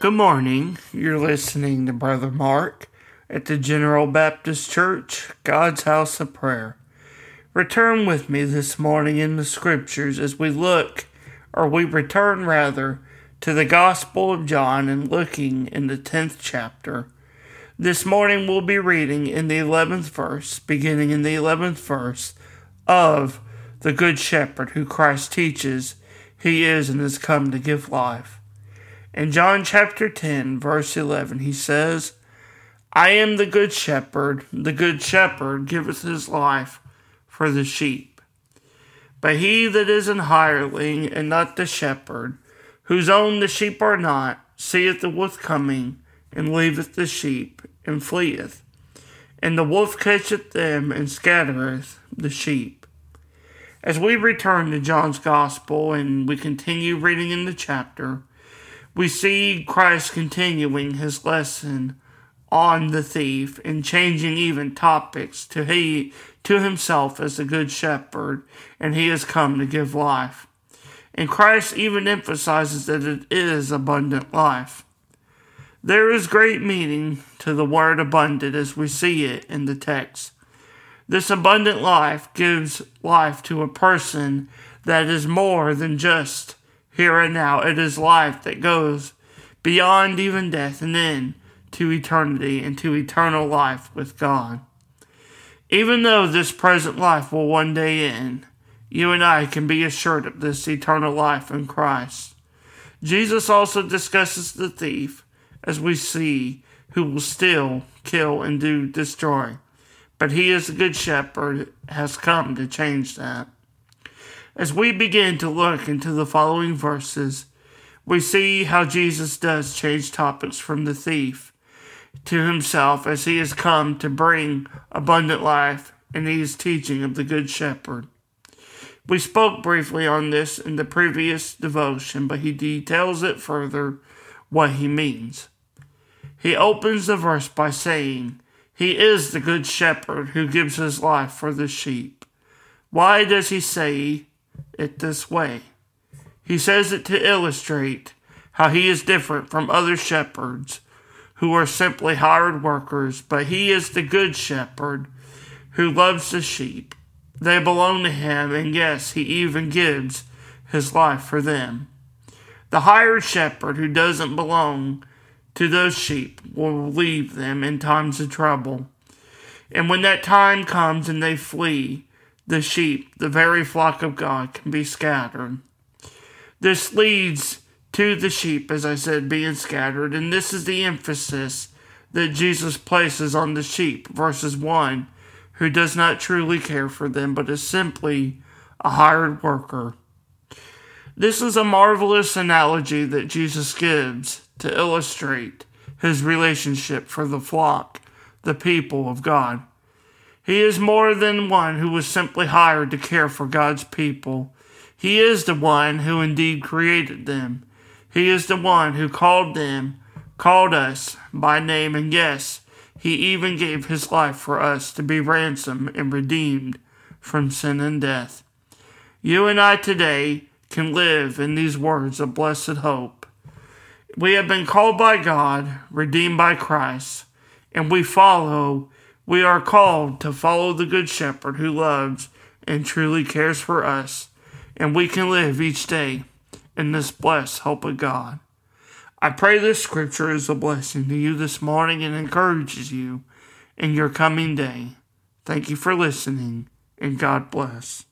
Good morning. You're listening to Brother Mark at the General Baptist Church, God's House of Prayer. Return with me this morning in the Scriptures as we look, or we return rather, to the Gospel of John and looking in the 10th chapter. This morning we'll be reading in the 11th verse, beginning in the 11th verse, of the Good Shepherd who Christ teaches he is and has come to give life. In John chapter 10, verse 11, he says, I am the good shepherd. The good shepherd giveth his life for the sheep. But he that is an hireling and not the shepherd, whose own the sheep are not, seeth the wolf coming, and leaveth the sheep, and fleeth. And the wolf catcheth them, and scattereth the sheep. As we return to John's Gospel and we continue reading in the chapter, we see Christ continuing his lesson on the thief and changing even topics to he to himself as a good shepherd and he has come to give life. And Christ even emphasizes that it is abundant life. There is great meaning to the word abundant as we see it in the text. This abundant life gives life to a person that is more than just here and now. It is life that goes beyond even death and then to eternity and to eternal life with God. Even though this present life will one day end, you and I can be assured of this eternal life in Christ. Jesus also discusses the thief, as we see, who will steal, kill, and do destroy. But he is a good shepherd, has come to change that. As we begin to look into the following verses, we see how Jesus does change topics from the thief to himself as he has come to bring abundant life and he is teaching of the Good Shepherd. We spoke briefly on this in the previous devotion, but he details it further what he means. He opens the verse by saying, He is the Good Shepherd who gives his life for the sheep. Why does he say it this way. He says it to illustrate how he is different from other shepherds who are simply hired workers, but he is the good shepherd who loves the sheep. They belong to him, and yes, he even gives his life for them. The hired shepherd who doesn't belong to those sheep will leave them in times of trouble. And when that time comes and they flee, the sheep, the very flock of God, can be scattered. This leads to the sheep, as I said, being scattered, and this is the emphasis that Jesus places on the sheep, verses 1, who does not truly care for them, but is simply a hired worker. This is a marvelous analogy that Jesus gives to illustrate his relationship for the flock, the people of God. He is more than one who was simply hired to care for God's people. He is the one who indeed created them. He is the one who called them, called us by name, and yes, he even gave his life for us to be ransomed and redeemed from sin and death. You and I today can live in these words of blessed hope. We have been called by God, redeemed by Christ, and we follow we are called to follow the Good Shepherd who loves and truly cares for us, and we can live each day in this blessed hope of God. I pray this scripture is a blessing to you this morning and encourages you in your coming day. Thank you for listening, and God bless.